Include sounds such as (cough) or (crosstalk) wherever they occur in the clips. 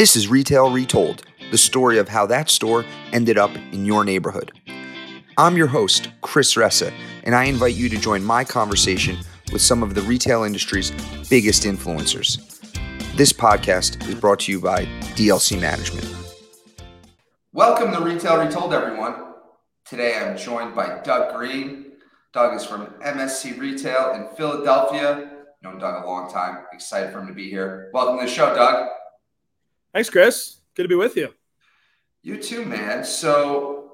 This is Retail Retold, the story of how that store ended up in your neighborhood. I'm your host, Chris Ressa, and I invite you to join my conversation with some of the retail industry's biggest influencers. This podcast is brought to you by DLC Management. Welcome to Retail Retold, everyone. Today I'm joined by Doug Green. Doug is from MSC Retail in Philadelphia. Known Doug a long time. Excited for him to be here. Welcome to the show, Doug. Thanks, Chris. Good to be with you. You too, man. So,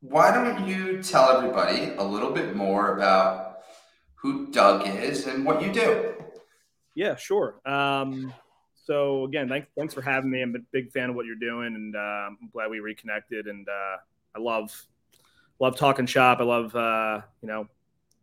why don't you tell everybody a little bit more about who Doug is and what you do? Yeah, sure. Um, so again, thanks thanks for having me. I'm a big fan of what you're doing, and uh, I'm glad we reconnected. And uh, I love love talking shop. I love uh, you know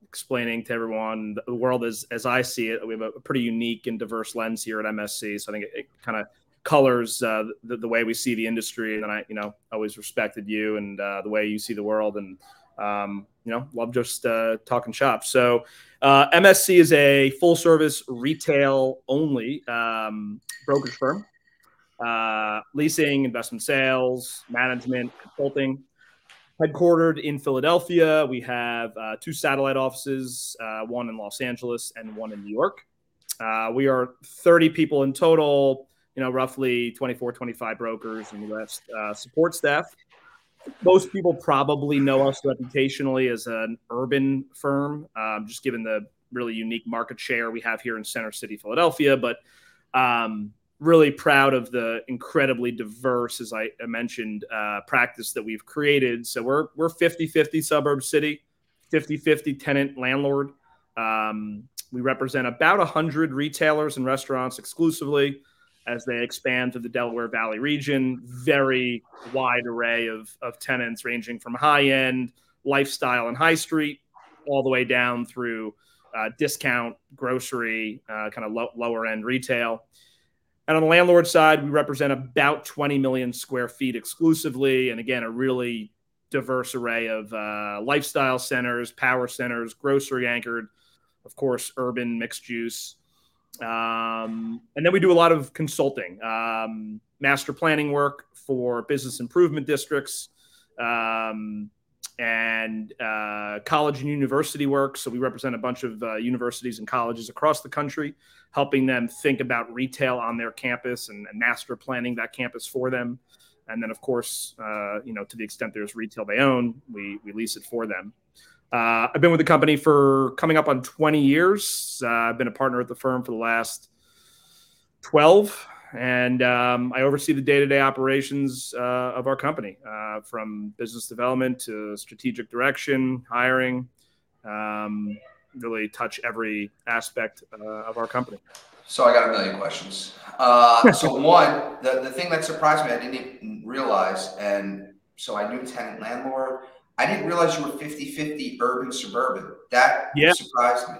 explaining to everyone the world as as I see it. We have a pretty unique and diverse lens here at MSC, so I think it, it kind of colors uh, the, the way we see the industry. And I, you know, always respected you and uh, the way you see the world. And, um, you know, love just uh, talking shop. So uh, MSC is a full service retail only um, brokerage firm, uh, leasing, investment sales, management, consulting. Headquartered in Philadelphia, we have uh, two satellite offices, one in Los Angeles and one in New York. we are 30 people in total you know, roughly 24, 25 brokers and the rest uh, support staff. Most people probably know us reputationally as an urban firm, um, just given the really unique market share we have here in Center City, Philadelphia. But um, really proud of the incredibly diverse, as I mentioned, uh, practice that we've created. So we're we're 50-50 suburb city, 50-50 tenant landlord. Um, we represent about 100 retailers and restaurants exclusively as they expand to the Delaware Valley region. Very wide array of, of tenants, ranging from high end lifestyle and high street all the way down through uh, discount, grocery, uh, kind of lo- lower end retail. And on the landlord side, we represent about 20 million square feet exclusively. And again, a really diverse array of uh, lifestyle centers, power centers, grocery anchored, of course, urban mixed use. Um, and then we do a lot of consulting, um, master planning work for business improvement districts, um, and uh, college and university work. So we represent a bunch of uh, universities and colleges across the country, helping them think about retail on their campus and, and master planning that campus for them. And then, of course, uh, you know, to the extent there's retail they own, we we lease it for them. Uh, I've been with the company for coming up on 20 years. Uh, I've been a partner at the firm for the last 12, and um, I oversee the day to day operations uh, of our company uh, from business development to strategic direction, hiring, um, really touch every aspect uh, of our company. So I got a million questions. Uh, so (laughs) one, the, the thing that surprised me, I didn't even realize, and so I knew tenant landlord I didn't realize you were 50 50 urban suburban. That yeah. surprised me.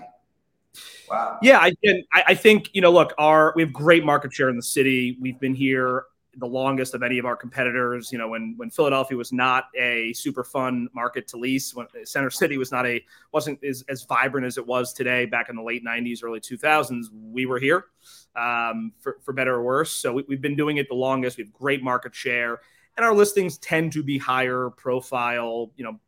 Wow. Yeah, I, I think, you know, look, our we have great market share in the city. We've been here the longest of any of our competitors. You know, when when Philadelphia was not a super fun market to lease, when Center City was not a wasn't as, as vibrant as it was today back in the late '90s, early 2000s, we were here um, for for better or worse. So we, we've been doing it the longest. We have great market share and our listings tend to be higher profile, you know,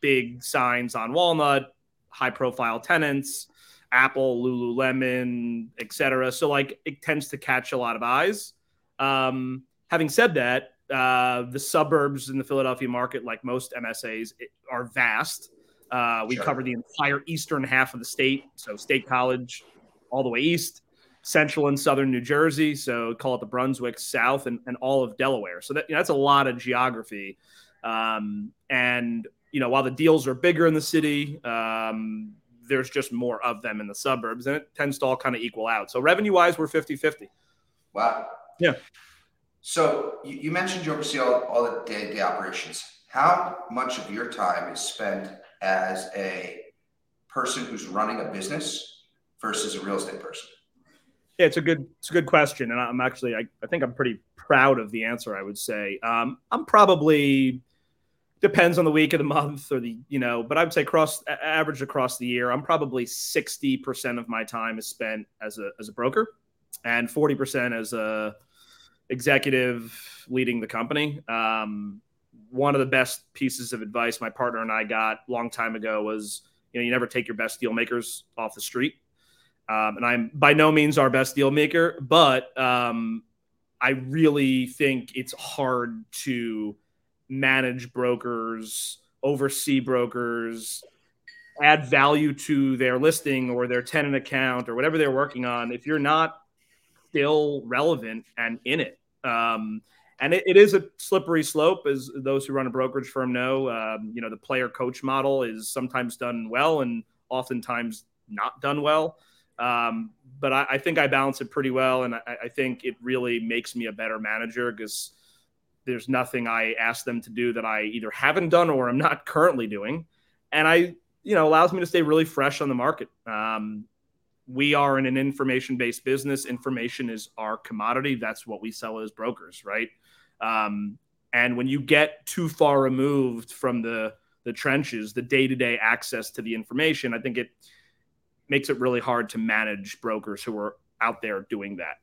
big signs on Walnut, high profile tenants, Apple, Lululemon, etc. So like it tends to catch a lot of eyes. Um, having said that, uh, the suburbs in the Philadelphia market, like most MSAs, are vast. Uh, we sure. cover the entire eastern half of the state, so State College all the way east central and southern New Jersey, so call it the Brunswick South, and, and all of Delaware. So that, you know, that's a lot of geography. Um, and you know, while the deals are bigger in the city, um, there's just more of them in the suburbs, and it tends to all kind of equal out. So revenue wise, we're 50 50. Wow. Yeah. So you, you mentioned you oversee all, all the day to day operations. How much of your time is spent as a person who's running a business versus a real estate person? Yeah, it's a good it's a good question, and I'm actually I, I think I'm pretty proud of the answer. I would say um, I'm probably depends on the week of the (laughs) month or the you know, but I would say across average across the year, I'm probably sixty percent of my time is spent as a as a broker, and forty percent as a executive leading the company. Um, one of the best pieces of advice my partner and I got long time ago was, you know, you never take your best deal makers off the street. Um, and I'm by no means our best deal maker, but um, I really think it's hard to manage brokers, oversee brokers, add value to their listing or their tenant account or whatever they're working on if you're not still relevant and in it. Um, and it, it is a slippery slope, as those who run a brokerage firm know. Um, you know, the player coach model is sometimes done well and oftentimes not done well. Um, but I, I, think I balance it pretty well, and I, I think it really makes me a better manager because there's nothing I ask them to do that I either haven't done or I'm not currently doing, and I, you know, allows me to stay really fresh on the market. Um, we are in an information based business. Information is our commodity. That's what we sell as brokers, right? Um, and when you get too far removed from the the trenches, the day to day access to the information, I think it makes it really hard to manage brokers who are out there doing that.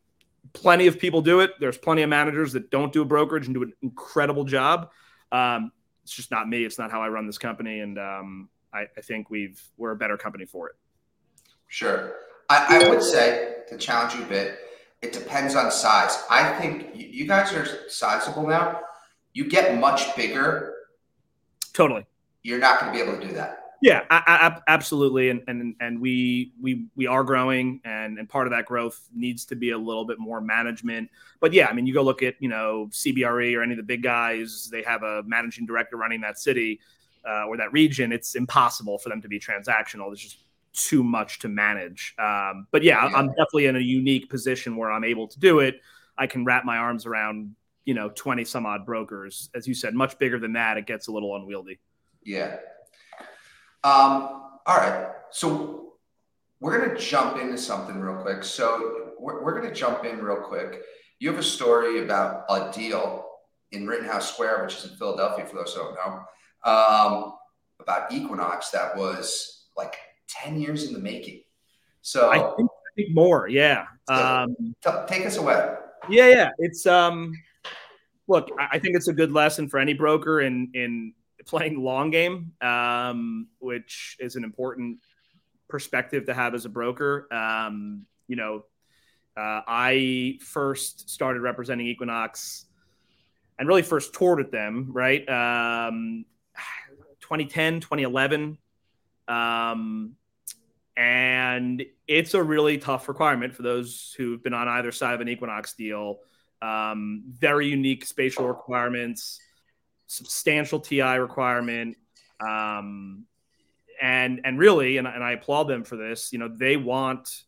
Plenty of people do it. There's plenty of managers that don't do a brokerage and do an incredible job. Um, it's just not me. It's not how I run this company, and um, I, I, think we've we're a better company for it. Sure, I, I, would say to challenge you a bit. It depends on size. I think you guys are sizable now. You get much bigger. Totally. You're not going to be able to do that. Yeah, I, I, absolutely, and and and we we we are growing, and and part of that growth needs to be a little bit more management. But yeah, I mean, you go look at you know CBRE or any of the big guys, they have a managing director running that city uh, or that region. It's impossible for them to be transactional. There's just too much to manage. Um, but yeah, yeah, I'm definitely in a unique position where I'm able to do it. I can wrap my arms around you know 20 some odd brokers, as you said, much bigger than that. It gets a little unwieldy. Yeah, um, all right. So we're going to jump into something real quick. So we're, we're going to jump in real quick. You have a story about a deal in Rittenhouse Square, which is in Philadelphia, for those who don't know, um, about Equinox that was like 10 years in the making. So I think, I think more. Yeah. Um, t- take us away. Yeah. Yeah. It's, um, look, I think it's a good lesson for any broker in, in, playing long game, um, which is an important perspective to have as a broker. Um, you know, uh, I first started representing Equinox and really first toured with them, right? Um, 2010, 2011. Um, and it's a really tough requirement for those who've been on either side of an Equinox deal. Um, very unique spatial requirements substantial TI requirement. Um, and and really, and, and I applaud them for this. You know, they want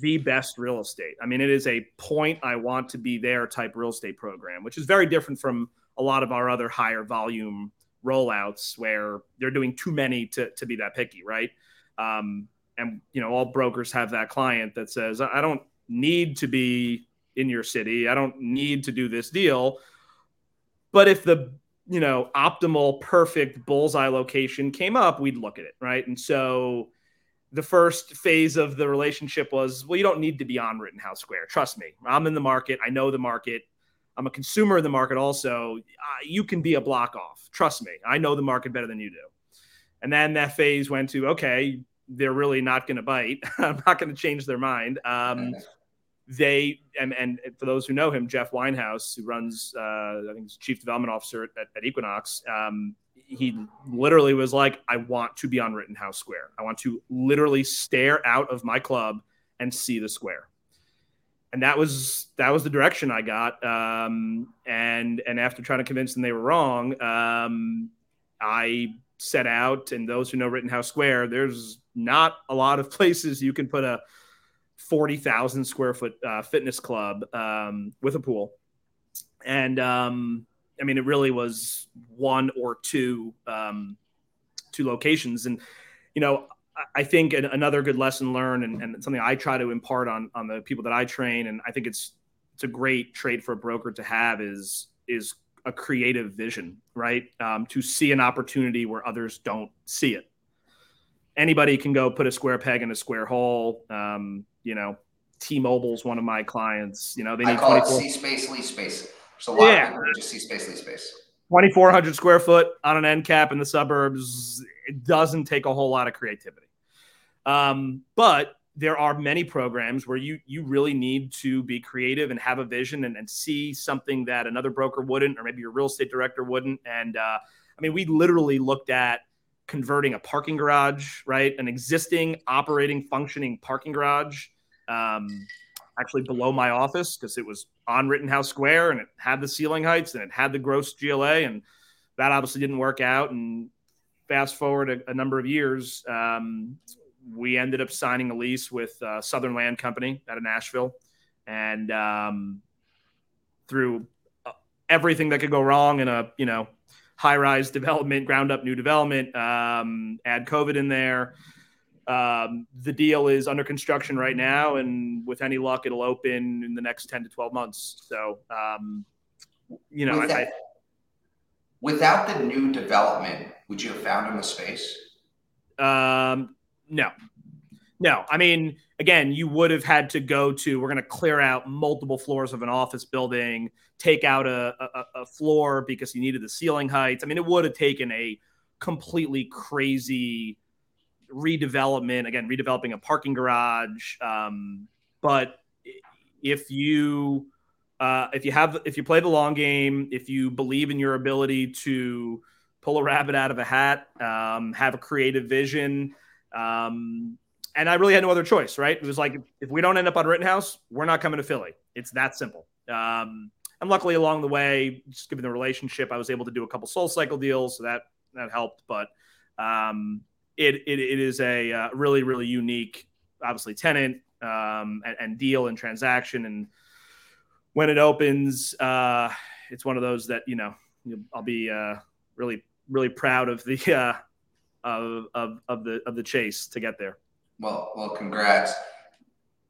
the best real estate. I mean, it is a point I want to be there type real estate program, which is very different from a lot of our other higher volume rollouts where they're doing too many to, to be that picky, right? Um, and you know, all brokers have that client that says, I don't need to be in your city. I don't need to do this deal. But if the you know, optimal, perfect bullseye location came up, we'd look at it, right? And so the first phase of the relationship was, well, you don't need to be on Rittenhouse Square. Trust me, I'm in the market. I know the market. I'm a consumer in the market also. Uh, you can be a block off. Trust me, I know the market better than you do. And then that phase went to, okay, they're really not going to bite. (laughs) I'm not going to change their mind. Um, they and, and for those who know him, Jeff Weinhaus, who runs uh, I think he's chief development officer at, at Equinox, um, he literally was like, "I want to be on Rittenhouse Square. I want to literally stare out of my club and see the square." And that was that was the direction I got. Um, and and after trying to convince them they were wrong, um, I set out. And those who know Rittenhouse Square, there's not a lot of (laughs) places you can put a 40,000 square foot uh, fitness club um, with a pool. And um, I mean, it really was one or two um, two locations. And, you know, I think another good lesson learned and, and, something I try to impart on, on the people that I train. And I think it's, it's a great trait for a broker to have is, is a creative vision, right? Um, to see an opportunity where others don't see it. Anybody can go put a square peg in a square hole. Um, you know, T-Mobile's one of my clients. You know, they need I call it 24 C space, lease space. There's a lot Yeah. of people just C space, lease space. 2,400 square foot on an end cap in the suburbs. It doesn't take a whole lot of creativity. Um, but there are many programs where you you really need to be creative and have a vision and, and see something that another broker wouldn't, or maybe your real estate director wouldn't. And uh, I mean, we literally looked at converting a parking garage, right, an existing operating functioning parking garage, um, actually below my office because it was on Rittenhouse Square and it had the ceiling heights and it had the gross GLA, and that obviously didn't work out. And fast forward a, a number of years, um, we ended up signing a lease with uh, Southern Land Company out of Nashville, and um, through uh, everything that could go wrong in a you know high-rise development, ground-up new development, um, add COVID in there. Um, the deal is under construction right now, and with any luck, it'll open in the next ten to twelve months. So, um, you know, With I, that- Without the new development, would you have found him a space? Um, no, no. I mean, again, you would have had to go to. We're going to clear out multiple floors of an office building, take out a, a, a floor because you needed the ceiling heights. I mean, it would have taken a completely crazy redevelopment. Again, redeveloping a parking garage. Um, but if you uh, if you have if you play the long game, if you believe in your ability to pull a rabbit out of a hat, um, have a creative vision. Um, and I really had no other choice, right? It was like, if we don't end up on Rittenhouse, we're not coming to Philly. It's that simple. Um, and luckily, along the way, just given the relationship, I was able to do a couple SoulCycle deals, so that that helped. But um, it, it it is a uh, really really unique, obviously tenant um, and, and deal and transaction. And when it opens, uh, it's one of those that you know I'll be uh, really really proud of the uh, of, of of the of the chase to get there. Well, well, congrats.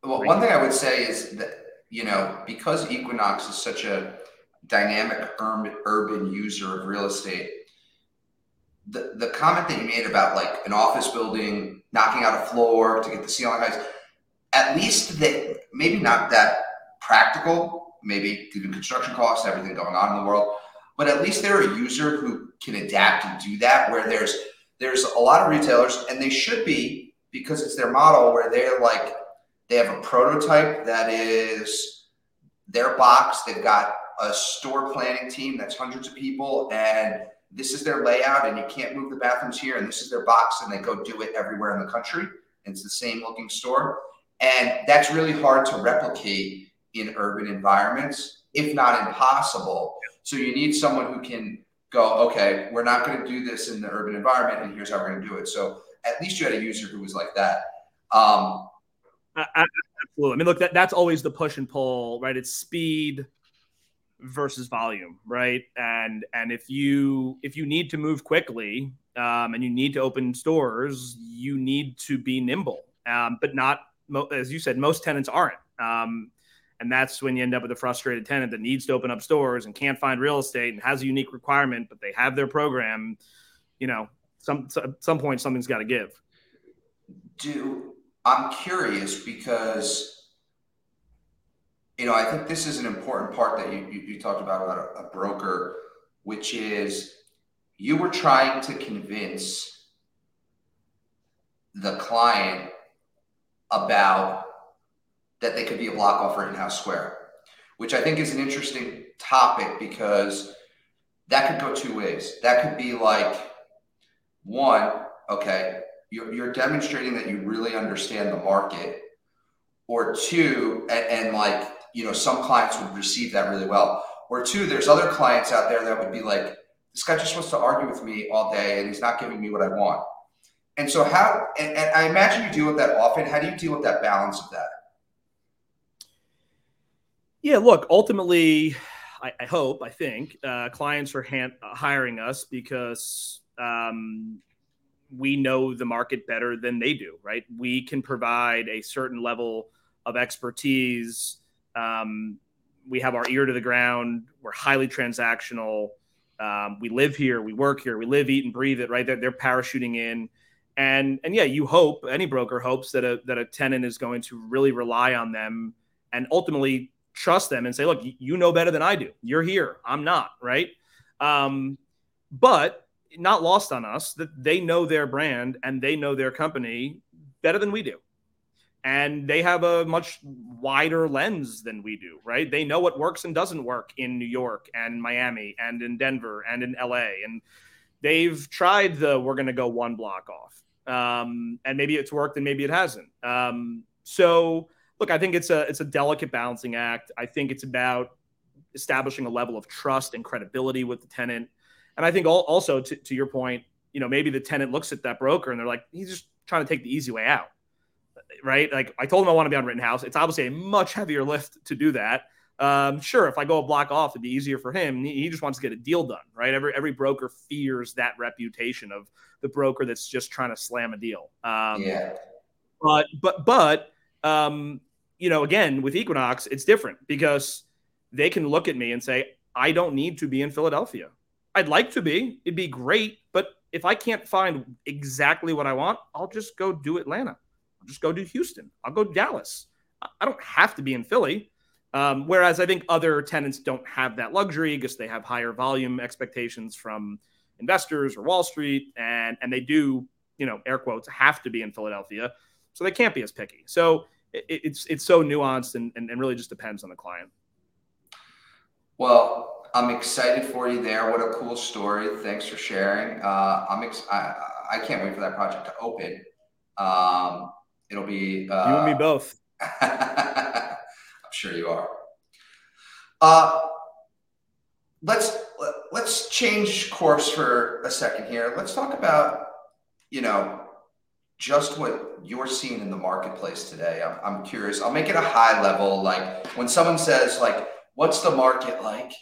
Well, one thing I would say is that you know because Equinox is such a dynamic urban urban user of real estate, the the comment that you made about like an office building knocking out a floor to get the ceiling heights, at least that maybe not that practical, maybe due to construction costs, everything going on in the world, but at least they're a user who can adapt and do that. Where there's there's a lot of retailers, and they should be because it's their model where they're like they have a prototype that is their box. They've got a store planning team that's hundreds of people, and this is their layout, and you can't move the bathrooms here, and this is their box, and they go do it everywhere in the country. It's the same looking store, and that's really hard to replicate in urban environments, if not impossible. So you need someone who can go, okay, we're not going to do this in the urban environment, and here's how we're going to do it. So at least you had a user who was like that. Um, absolutely. I mean, look, that, that's always the push and pull, right? It's speed versus volume, right? And and if you if you need to move quickly um, and you need to open stores, you need to be nimble. Um, but not as you said, most tenants aren't. Um, and that's when you end up with a frustrated tenant that needs to open up stores and can't find real estate and has a unique requirement, but they have their program. You know, some at some point something's got to give. do I'm curious because you know I think this is an important part that you you, you talked about about a, a broker, which is you were trying to convince the client about that they could be a block off Rittenhouse Square, which I think is an interesting topic because that could go two ways. That could be like one, okay, you're, you're demonstrating that you really understand the market, or two, and, and like, you know, some clients would receive that really well, or two, there's other clients out there that would be like, this guy just wants to argue with me all day and he's not giving me what I want. And so, how, and, and I imagine you deal with that often. How do you deal with that balance of that? Yeah, look, ultimately, I, I hope, I think uh, clients are hand, uh, hiring us because um, we know the market better than they do, right? We can provide a certain level of expertise. Um, we have our ear to the ground. We're highly transactional. Um, we live here, we work here, we live, eat, and breathe it, right? They're, they're parachuting in. And and yeah, you hope any broker hopes that a that a tenant is going to really rely on them and ultimately trust them and say, look, you know better than I do. You're here. I'm not, right? Um, but not lost on us that they know their brand and they know their company better than we do. And they have a much wider lens than we do, right? They know what works and doesn't work in New York and Miami and in Denver and in LA. And they've tried the we're going to go one block off. Um, and maybe it's worked and maybe it hasn't. Um, so look, I think it's a it's a delicate balancing act. I think it's about establishing a level of trust and credibility with the tenant. And I think also to, to your point, you know, maybe the tenant looks at that broker and they're like, he's just trying to take the easy way out. Right. Like I told him I want to be on Rittenhouse. It's obviously a much heavier lift to do that. Um, sure, if I go a block off, it'd be easier for him. He just wants to get a deal done, right? Every every broker fears that reputation of the broker that's just trying to slam a deal. Um, yeah. But but but um, you know, again, with Equinox, it's different because they can look at me and say, I don't need to be in Philadelphia. I'd like to be, it'd be great. But if I can't find exactly what I want, I'll just go do Atlanta. I'll just go do Houston. I'll go Dallas. I don't have to be in Philly. Um, whereas I think other tenants don't have that luxury because they have higher volume expectations from investors or Wall Street, and and they do, you know, air quotes, have to be in Philadelphia, so they can't be as picky. So it, it's it's so nuanced and, and, and really just depends on the client. Well, I'm excited for you there. What a cool story. Thanks for sharing. Uh, I'm ex- I, I can't wait for that project to open. Um, it'll be uh, you and me both. (laughs) I'm sure you are. Uh, let's let's change course for a second here. Let's talk about you know just what you're seeing in the marketplace today. I'm, I'm curious. I'll make it a high level. Like when someone says, like, what's the market like?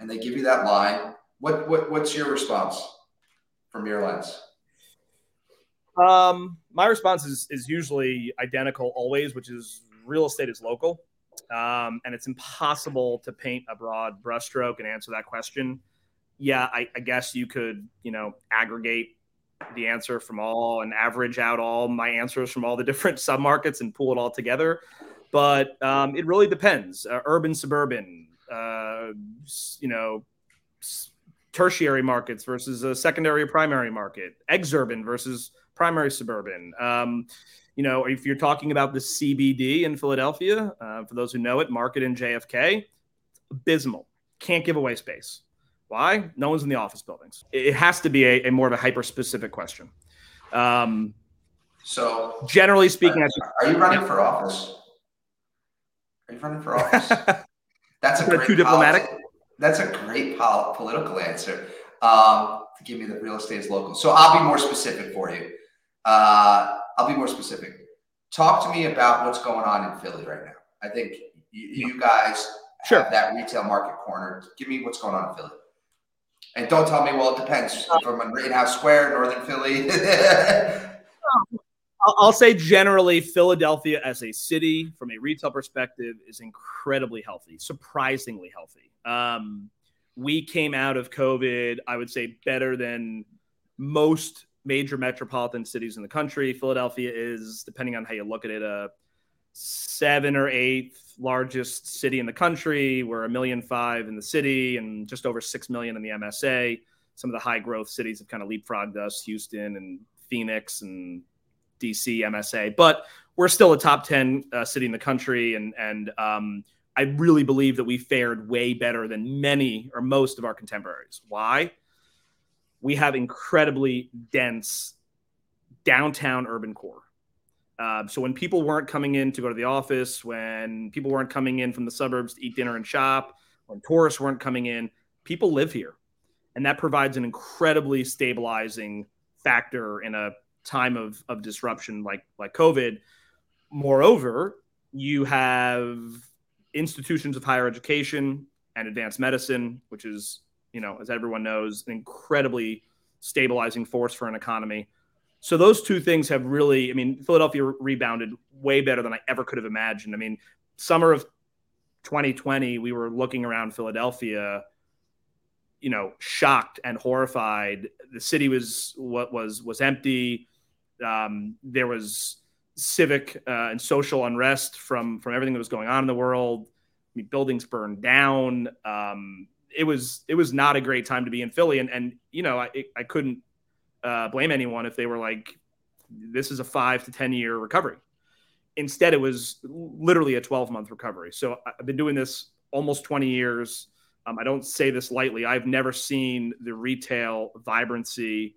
And they give you that line. What, what what's your response from your lens? Um, my response is is usually identical always, which is real estate is local. Um, and it's impossible to paint a broad brushstroke and answer that question. Yeah, I, I guess you could, you know, aggregate the answer from all and average out all my answers from all the (laughs) different submarkets and pull it all together. But um, it really depends. Uh, urban, suburban, uh, you know, tertiary markets versus a secondary or primary market, exurban versus primary suburban. Um, you know, if you're talking about the CBD in Philadelphia, uh, for those who know it, market in JFK, abysmal. Can't give away space. Why? No one's in the office buildings. It has to be a, a more of a hyper specific question. Um, so, generally speaking, are, are you running for office? Are you running for office? (laughs) That's a great too diplomatic. that's a great pol- political answer. Um, to give me the real estate is local. So I'll be more specific for you. Uh, I'll be more specific. Talk to me about what's going on in Philly right now. I think you, you guys sure. have that retail market corner. Give me what's going on in Philly. And don't tell me, well, it depends. From in Rittenhouse Square, Northern Philly. (laughs) I'll say generally, Philadelphia as a city, from a retail perspective, is incredibly healthy, surprisingly healthy. Um, we came out of COVID, I would say, better than most major metropolitan cities in the country. Philadelphia is, depending on how you look at it, a seven or eighth largest city in the country. We're a million five in the city and just over six million in the MSA. Some of the high growth cities have kind of leapfrogged us, Houston and Phoenix and DC, MSA. But we're still a top 10 uh, city in the country. And, and um, I really believe that we fared way better than many or most of our contemporaries. Why? We have incredibly dense downtown urban core. Uh, so when people weren't coming in to go to the office, when people weren't coming in from the suburbs to eat dinner and shop, when tourists weren't coming in, people live here. And that provides an incredibly stabilizing factor in a time of, of disruption like, like COVID. Moreover, you have institutions of higher education and advanced medicine, which is, you know, as everyone knows, an incredibly stabilizing force for an economy. So those two things have really, I mean, Philadelphia rebounded way better than I ever could have imagined. I mean, summer of 2020, we were looking around Philadelphia, you know, shocked and horrified. The city was what was was empty. Um, there was civic uh, and social unrest from from everything that was going on in the world. I mean, buildings burned down. Um, it was it was not a great time to be in Philly, and and you know I I couldn't uh, blame anyone if they were like, this is a five to ten year recovery. Instead, it was literally a 12 month recovery. So I've been doing this almost 20 years. Um, I don't say this lightly. I've never seen the retail vibrancy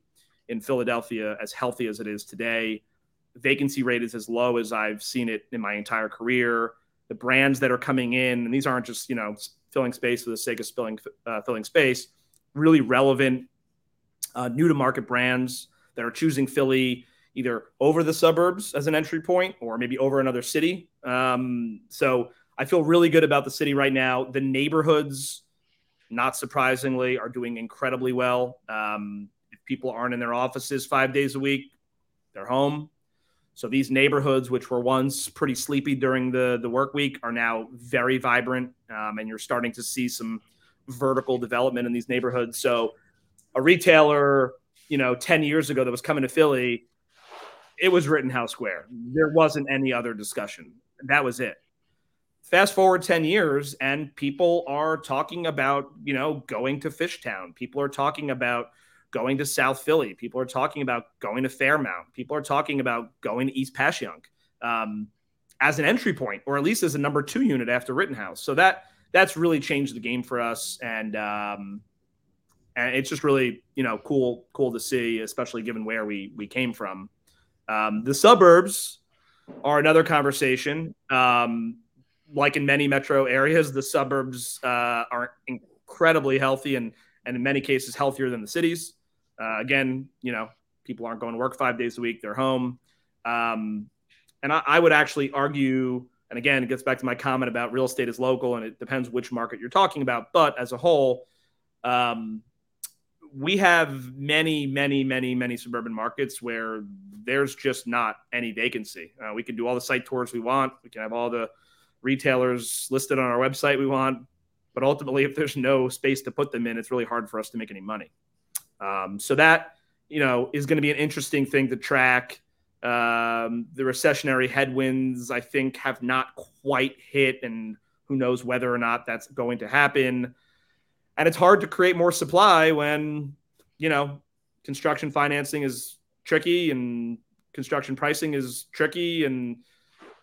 in Philadelphia as healthy as it is today. Vacancy rate is as low as I've seen it in my entire career. The brands that are coming in, and these aren't just you know filling space for the sake of filling uh, filling space, really relevant, uh, new to market brands that are choosing Philly either over the suburbs as an entry point or maybe over another city. Um, so I feel really good about the city right now. The neighborhoods, not surprisingly, are doing incredibly well. Um, people aren't in their offices five days a week, they're home. So these neighborhoods, which were once pretty sleepy during the the work week, are now very vibrant, um, and you're starting to see some vertical development in these neighborhoods. So a retailer, you know, ten years ago that was coming to Philly, it was Rittenhouse Square. There wasn't any other discussion. That was it. Fast forward 10 years, and people are talking about, you know, going to Fishtown. People are talking about going to South Philly. People are talking about going to Fairmount. People are talking about going to East Passyunk um, as an entry point, or at least as a number two unit after Rittenhouse. So that that's really changed the game for us, and um, and it's just really you know cool cool to see, especially given where we we came from. Um, the suburbs are another conversation. Um, like in many metro areas, the suburbs uh, are incredibly healthy and and in many cases healthier than the cities. Uh, again, you know, people aren't going to work five days a week; they're home. Um, and I, I, would actually argue, and again, it gets back to my comment about real estate is local, and it depends which market you're talking about. But as a whole, um, we have many, many, many, many suburban markets where there's just not any vacancy. Uh, we can do all the site tours we want. We can have all the retailers listed on our website we want. But ultimately, if there's no space to put them in, it's really hard for us to make any money. Um, so that you know is going to be an interesting thing to track. Um, the recessionary headwinds, I think, have not quite hit, and who knows whether or not that's going to happen. And it's hard to create more supply when you know construction financing is tricky and construction pricing is tricky, and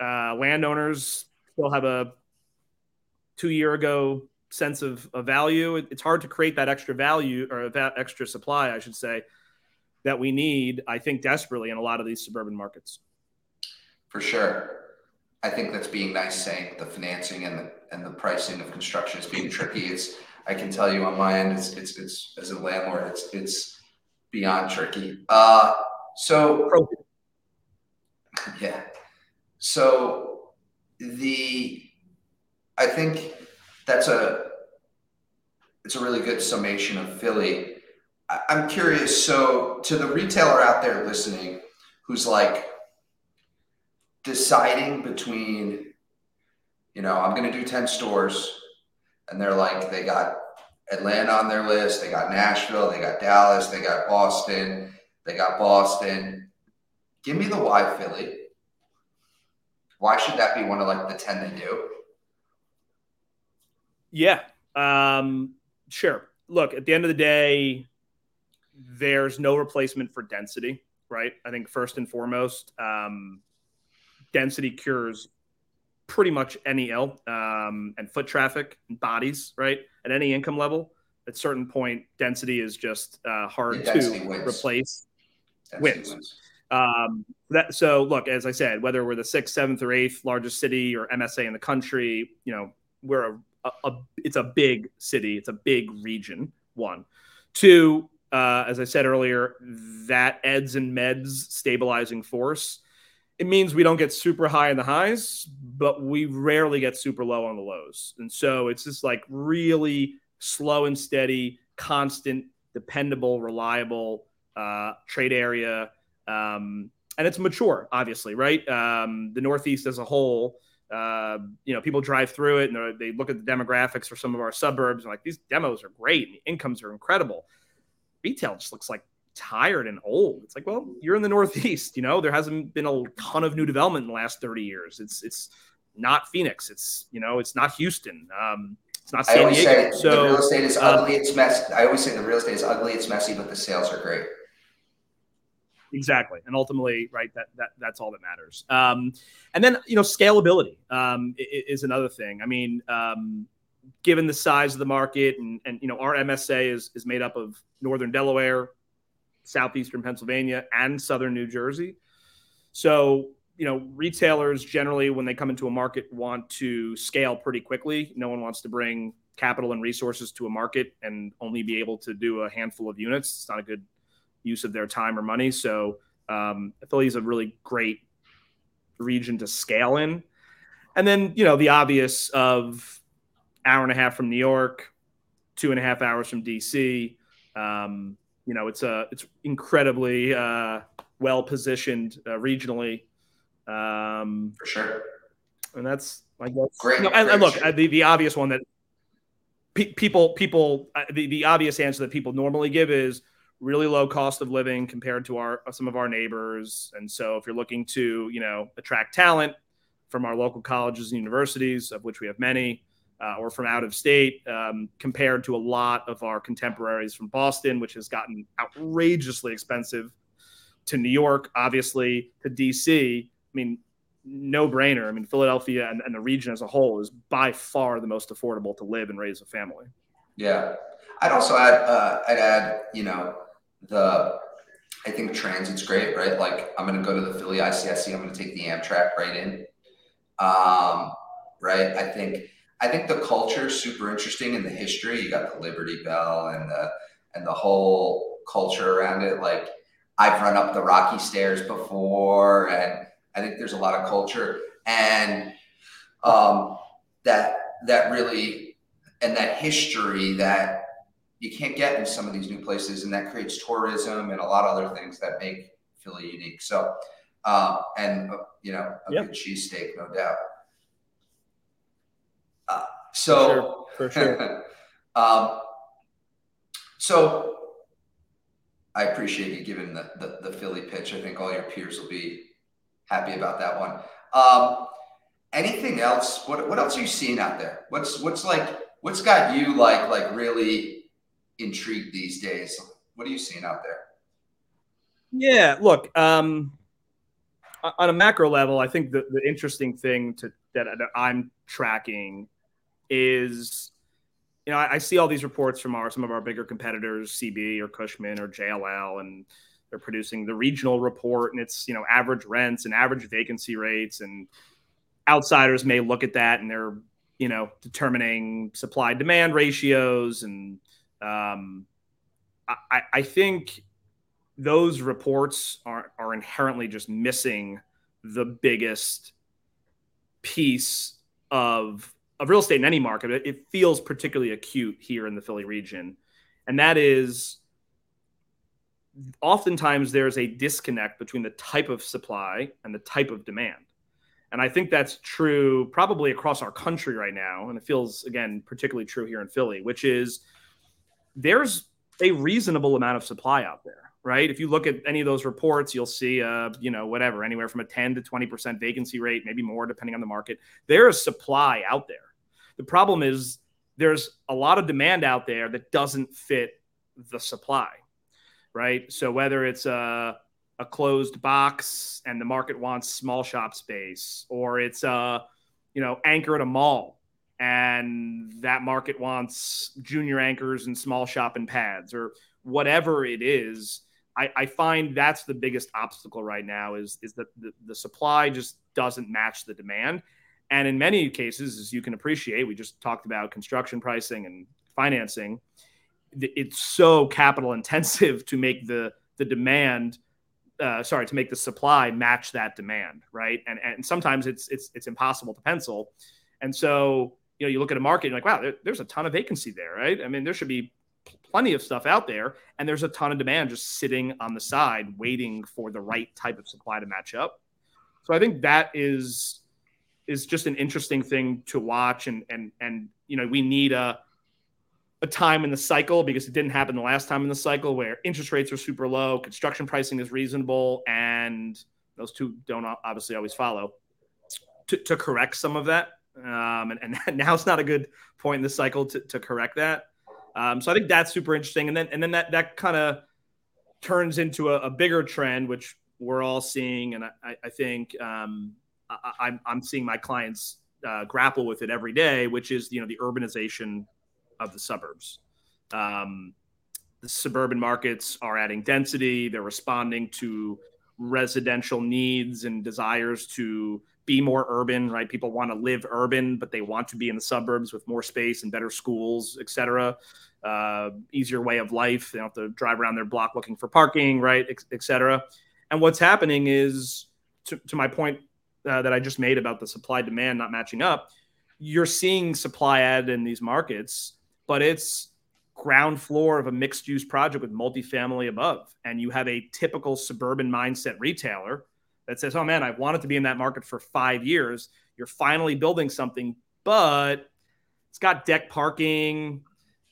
uh, landowners still have a two year ago sense of, of value. It's hard to create that extra value or that extra supply, I should say, that we need, I think, desperately in a lot of these suburban markets. For sure. I think that's being nice saying the financing and the and the pricing of construction is being tricky. It's I can tell you on my end, it's it's, it's as a landlord, it's it's beyond tricky. Uh so yeah. So the I think that's a it's a really good summation of Philly. I'm curious. So, to the retailer out there listening, who's like deciding between, you know, I'm going to do ten stores, and they're like, they got Atlanta on their list, they got Nashville, they got Dallas, they got Boston, they got Boston. Give me the why Philly. Why should that be one of like the 10 they do? Yeah. Um, sure. Look, at the end of the day, there's no replacement for density, right? I think first and foremost, um, density cures pretty much any ill um, and foot traffic and bodies, right? At any income level, at a certain point, density is just uh, hard to wins. replace. Wins. wins. Um, that so look, as I said, whether we're the sixth, seventh, or eighth largest city or MSA in the country, you know, we're a a, it's a big city, it's a big region. One, two, uh, as I said earlier, that eds and meds stabilizing force. It means we don't get super high in the highs, but we rarely get super low on the lows. And so it's just like really slow and steady, constant, dependable, reliable uh, trade area. Um, and it's mature, obviously, right? Um, the Northeast as a whole uh, you know, people drive through it and they look at the demographics for some of our suburbs and like these demos are great and the incomes are incredible. Retail just looks like tired and old. It's like, well, you're in the Northeast, you know, there hasn't been a ton of new development in the last 30 years. It's it's not Phoenix. It's you know, it's not Houston. Um, it's not San I always Diego. say so the real estate is um, ugly. It's messy. I always say the real estate is ugly. It's messy, but the sales are great. Exactly, and ultimately, right, that that that's all that matters. Um, and then you know, scalability um, is another thing. I mean, um, given the size of the market, and and you know, our MSA is is made up of northern Delaware, southeastern Pennsylvania, and southern New Jersey. So you know, retailers generally, when they come into a market, want to scale pretty quickly. No one wants to bring capital and resources to a market and only be able to do a handful of units. It's not a good use of their time or money. So um, Philly is a really great region to scale in. And then, you know, the obvious of hour and a half from New York, two and a half hours from DC. Um, you know, it's a it's incredibly uh, well positioned uh, regionally. Um, For sure. and that's I guess Great, No, and, look, uh, the the obvious one that pe- people people uh, the the obvious answer that people normally give is really low cost of living compared to our some of our neighbors. And so, if you're looking to you know attract talent from our local colleges and universities, of which we have many, uh, or from out of state, um, compared to a lot of our contemporaries from Boston, which has gotten outrageously expensive, to New York, obviously, to DC. I mean, no brainer. I mean, Philadelphia and, and the region as a whole is by far the most affordable to live and raise a family. Yeah, I'd also add. Uh, I'd add. You know, the. I think transit's great, right? Like I'm to go to the Philly ICSC. I'm to take the Amtrak right in. Um, right. I think. I think the culture is super interesting in the history. You got the Liberty Bell and the and the whole culture around it. Like I've run up the rocky stairs before, and I think there's a lot of culture and um, that that really and that history that you can't get in some of these new places, and that creates tourism and a lot of other things that make Philly unique. So, um, and uh, you know, a Yep. good cheesesteak, no doubt. Uh, so, For sure. (laughs) um, so I appreciate you giving the, the the Philly pitch. I think all your peers will be happy about that one. Um, anything else? What what else are you seeing out there? What's what's like what's got you like like really intrigued these days? What are you seeing out there? Yeah, look, um, on a macro level, I think the, the interesting thing to that, I'm tracking is, you know, I, I see all these reports from our some of our bigger competitors, CB or Cushman or JLL, and they're producing the regional report, and it's you know average rents and average vacancy rates, and outsiders may look at that and they're you know determining supply demand ratios, and um, I, I- think those reports are are inherently just missing the biggest piece of of real estate in any market. It, it feels particularly acute here in the Philly region, and that is oftentimes there's a disconnect between the type of supply and the type of demand. And I think that's true probably across our country right now. And it feels, again, particularly true here in Philly, which is there's a reasonable amount of supply out there, right? If you look at any of those reports, you'll see, uh, you know, whatever, anywhere from a 10 to 20% vacancy rate, maybe more depending on the market. There is supply out there. The problem is there's a lot of demand out there that doesn't fit the supply, right? So whether it's a a closed box and the market wants small shop space, or it's a you know anchor at a mall and that market wants junior anchors and small shop and pads, or whatever it is. I, I find that's the biggest obstacle right now is is that the, the supply just doesn't match the demand. And in many cases, as you can appreciate, we just talked about construction pricing and financing. It's so capital intensive to make the the demand uh, sorry, to make the supply match that demand, right? And and sometimes it's it's it's impossible to pencil. And so you know you look at a market, you're like, wow, there, there's a ton of vacancy there, right? I mean, there should be plenty of stuff out there, and there's a ton of demand just sitting on the side, waiting for the right type of supply to match up. So I think that is is just an interesting thing to watch, and and and you know we need a a time in the cycle because it didn't happen the last time in the cycle where interest rates are super low, construction pricing is reasonable, and those two don't obviously always follow to, to correct some of that. Um, and, and (laughs) now it's not a good point in the cycle to, to correct that. Um, so I think that's super interesting. And then and then that that kind of turns into a, a, bigger trend, which we're all seeing, and I, I think um, I, I'm I'm seeing my clients uh, grapple with it every day, which is you know the urbanization of the suburbs. Um, the suburban markets are adding density. They're responding to residential needs and desires to be more urban, right? People want to live urban, but they want to be in the suburbs with more space and better schools, et cetera. Uh, easier way of life. They don't have to drive around their block looking for parking, right, et, et cetera. And what's happening is, to, to my point uh, that I just made about the supply demand not matching up, you're seeing supply add in these markets, but it's ground floor of a mixed use project with multifamily above. And you have a typical suburban mindset retailer that says, oh man, I've wanted to be in that market for five years. You're finally building something, but it's got deck parking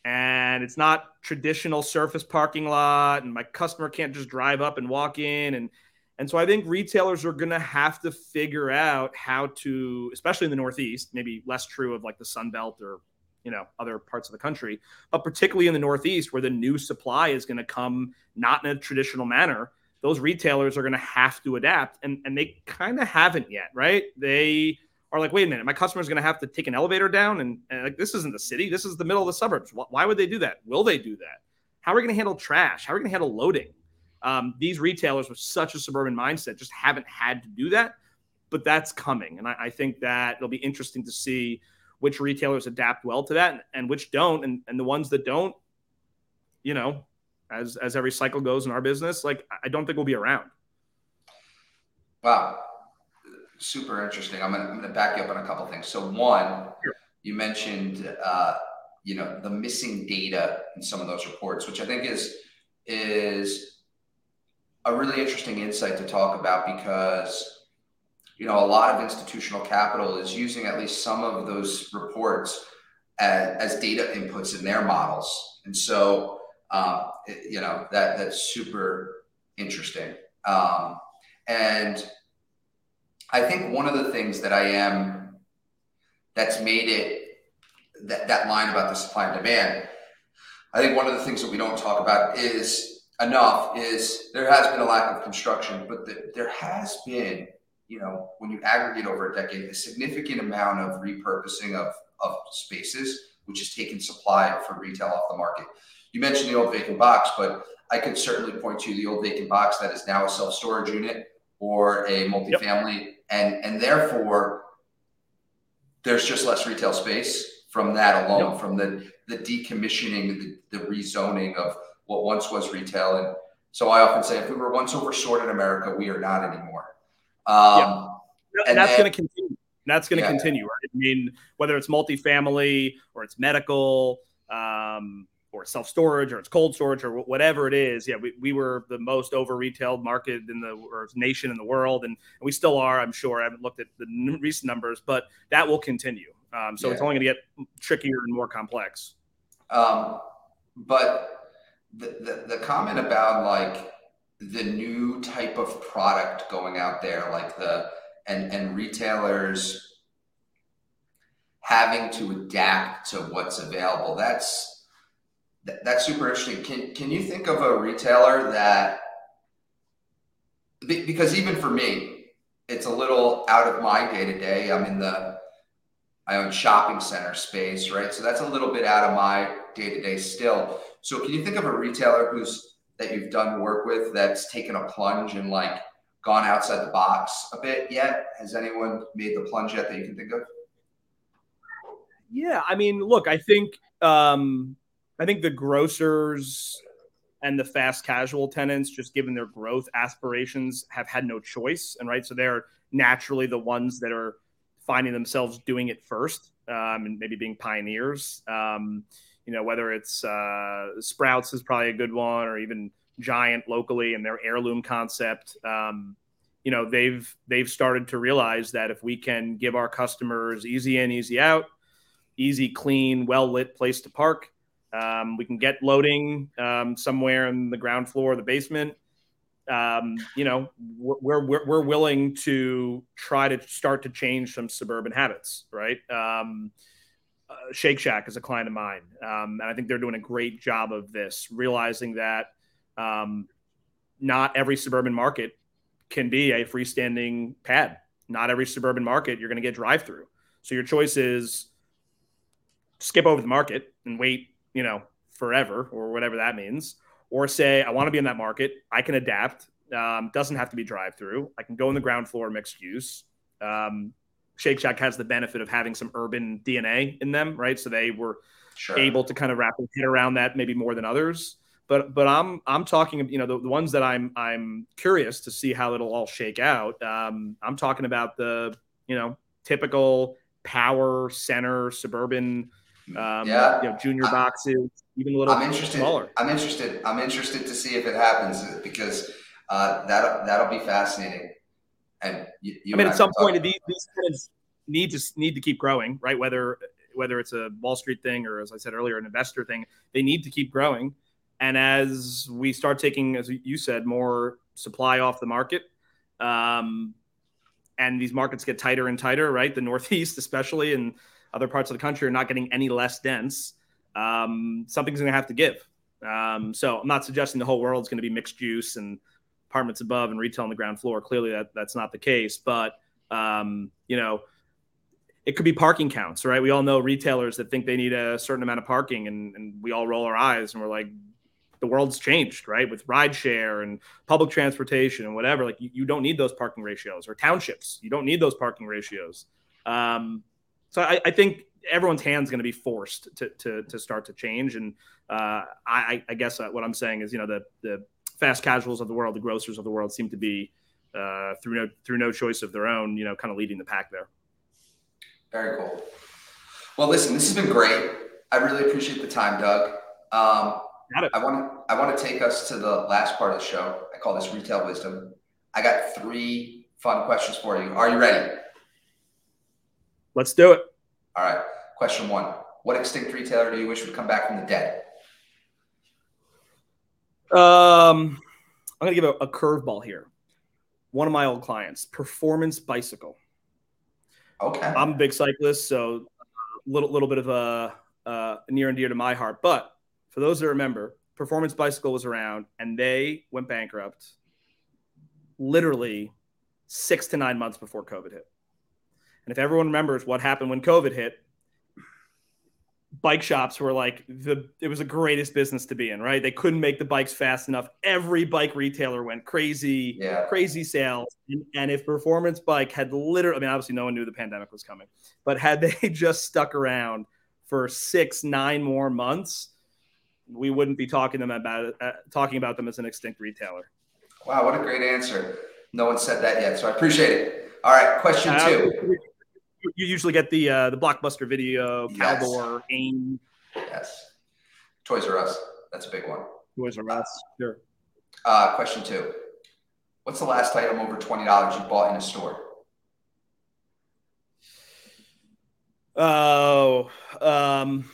and it's not traditional surface parking lot. And my customer can't just drive up and walk in. And and so I think retailers are going to have to figure out how to, especially in the Northeast, maybe less true of like the Sun Belt or you know other parts of the country, but particularly in the Northeast where the new supply is going to come not in a traditional manner those retailers are going to have to adapt and, and they kind of haven't yet right? They are like wait a minute my customer is going to have to take an elevator down and, and, like this isn't the city this is the middle of the suburbs. Why would they do that? Will they do that? How are we going to handle trash? How are we going to handle loading? Um, these retailers with such a suburban mindset just haven't had to do that but that's coming and I, I think that it'll be interesting to see which retailers adapt well to that and, and which don't and, and the ones that don't you know as as every cycle goes in our business, like I don't think we'll be around. Wow, super interesting. I'm gonna I'm gonna back you up on a couple things. So one, sure. you mentioned uh, you know the missing data in some of those reports, which I think is is a really interesting insight to talk about because you know a lot of institutional capital is using at least some of those reports as, as data inputs in their models, and so um, you know that that's super interesting. Um, and I think one of the things that I am that's made it that, that line about the supply and demand. I think one of the things that we don't talk about is enough is there has been a lack of construction, but the, there has been, you know, when you aggregate over a decade, a significant amount of repurposing of, of spaces, which has taken supply for retail off the market you mentioned the old vacant box, but I could certainly point to the old vacant box that is now a self storage unit or a multifamily, yep. and and therefore there's just less retail space from that alone, yep. from the the decommissioning, the, the rezoning of what once was retail. And so I often say, if we were once overstored in America, we are not anymore. Um, yep. And that's going to continue. That's going to yeah. continue. Right? I mean, whether it's multifamily or it's medical, um, or self storage or it's cold storage or whatever it is. Yeah, we, we were the most over retailed market in the or nation in the world, and, we still are. I'm sure. I haven't looked at the n- recent numbers, but that will continue. Um, so yeah. it's only going to get trickier and more complex. Um, but the, the the comment about like the new type of product going out there, like the and and retailers having to adapt to what's available. That's that's super interesting. Can can you think of a retailer that because even for me, it's a little out of my day to day. I'm in the I own shopping center space, right? So that's a little bit out of my day to day still. So can you think of a retailer who's that you've done work with that's taken a plunge and like gone outside the box a bit yet? Has anyone made the plunge yet that you can think of? Yeah, I mean, look, I think um, I think the grocers and the fast casual tenants, just given their growth aspirations, have had no choice. And right, so they're naturally the ones that are finding themselves doing it first um, and maybe being pioneers. Um, you know, whether it's uh, Sprouts is probably a good one, or even Giant locally and their heirloom concept. Um, you know, they've they've started to realize that if we can give our customers easy in, easy out, easy, clean, well lit place to park, Um, we can get loading um, somewhere in the ground floor, the basement. Um, you know, we're, we're, we're willing to try to start to change some suburban habits, right? Um, uh, Shake Shack is a client of mine, um, and I think they're doing a great job of this, realizing that um, not every suburban market can be a freestanding pad. Not every suburban market you're going to get drive through. So your choice is skip over the market and wait, you know, forever or whatever that means, or say I want to be in that market. I can adapt. Um, doesn't have to be drive through. I can go in the ground floor mixed use. Um, Shake Shack has the benefit of having some urban DNA in them, right? So they were sure. able to kind of wrap their head around that maybe more than others. But but I'm I'm talking, you know, the, the ones that I'm I'm curious to see how it'll all shake out. Um, I'm talking about the you know typical power center suburban um, yeah. you know, junior boxes, even a little I'm interested, smaller. I'm interested. I'm interested to see if it happens because uh, that that'll be fascinating. And you, you I mean, at some point, these, these need to need to keep growing, right? Whether whether it's a Wall Street thing or, as I said earlier, an investor thing, they need to keep growing. And as we start taking, as you said, more supply off the market, um, and these markets get tighter and tighter, right? The Northeast, (laughs) especially, and other parts of the country, are not getting any less dense. Um, something's going to have to give. Um, so I'm not suggesting the whole world is going to be mixed use and apartments above and retail on the ground floor. Clearly, that that's not the case. But um, you know, it could be parking counts, right? We all know retailers that think they need a certain amount of parking, and, and we all roll our eyes and we're like, the world's changed, right? With rideshare and public transportation and whatever. Like, you, you don't need those parking ratios or townships. You don't need those parking ratios. Um, so I, I think everyone's hands going to be forced to, to, to start to change. And uh, I, I guess uh, what I'm saying is, you know, the, the fast casuals of the world, the grocers of the world seem to be uh, through no through no choice of their own, you know, kind of leading the pack there. Very cool. Well, listen, this has been great. I really appreciate the time, Doug. Um, I want to I want to take us to the last part of the show. I call this retail wisdom. I got three fun questions for you. Are you ready? Let's do it. All right. Question one: What extinct retailer do you wish would come back from the dead? Um, I'm gonna give a, a curveball here. One of my old clients, Performance Bicycle. Okay. I'm a big cyclist, so a little little bit of a uh, near and dear to my heart. But for those that remember, Performance Bicycle was around, and they went bankrupt literally six to nine months before COVID hit. And if everyone remembers what happened when COVID hit, bike shops were like the it was the greatest business to be in, right? They couldn't make the bikes fast enough. Every bike retailer went crazy, yeah. crazy sales. And, and, if Performance Bike had literally, I mean, obviously no one knew the pandemic was coming, but had (laughs) they just stuck around for six, nine more months, we wouldn't be talking them about uh, talking about them as an extinct retailer. Wow, what a great answer! No one said that yet, so I appreciate it. All right, question two you usually get the uh, the blockbuster video, yes. Ames. Yes. Toys R Us. That's a big one. Toys R Us. Sure. Uh, question two. What's the last item over twenty dollars you bought in a store? Oh, um,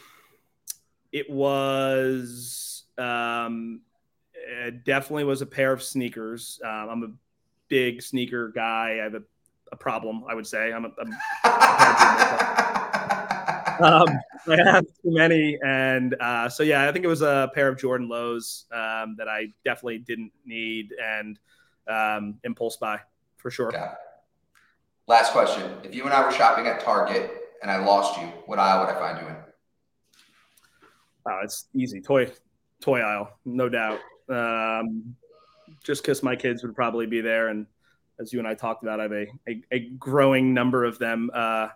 it was um, it definitely was a pair of sneakers. Um, I'm a big sneaker guy. I have a a problem. I would say I'm. A, I'm (laughs) um, I have too many, and uh, so yeah, I think it was a pair of Jordan lows um, that I definitely didn't need, and um, impulse buy for sure. Last question: If you and I were shopping at Target and I lost you, what aisle would I find you in? Oh, it's easy. Toy, toy aisle, no doubt. Um, just because my kids would probably be there, and as you and I talked about, I have a, a, a growing number of them, uh,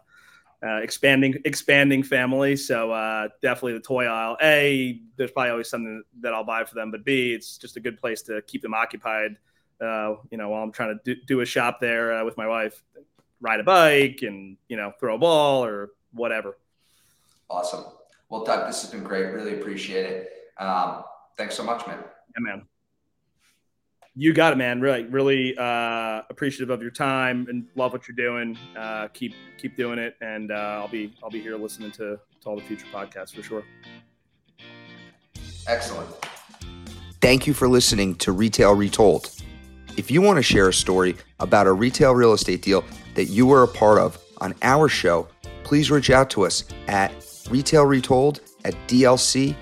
uh, expanding expanding family. So uh, definitely the toy aisle. A, there's probably always something that I'll buy for them, but B, it's just a good place to keep them occupied. Uh, you know, while I'm trying to do, do a shop there uh, with my wife, ride a bike and you know throw a ball or whatever. Awesome. Well, Doug, this has been great. Really appreciate it. Um, thanks so much, man. Yeah, man. You got it, man. Really, really uh, appreciative of your time and love what you're doing. Uh, keep keep doing it, and uh, I'll be I'll be here listening to, to all the future podcasts for sure. Excellent. Thank you for listening to Retail Retold. If you want to share a story about a retail real estate deal that you were a part of on our show, please reach out to us at retailretold at dlcmgmt.com.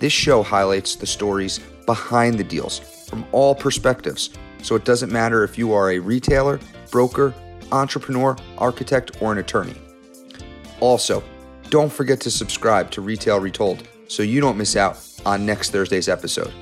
This show highlights the stories behind the deals from all perspectives, so it doesn't matter if you are a retailer, broker, entrepreneur, architect, or an attorney. Also, don't forget to subscribe to Retail Retold so you don't miss out on next Thursday's episode.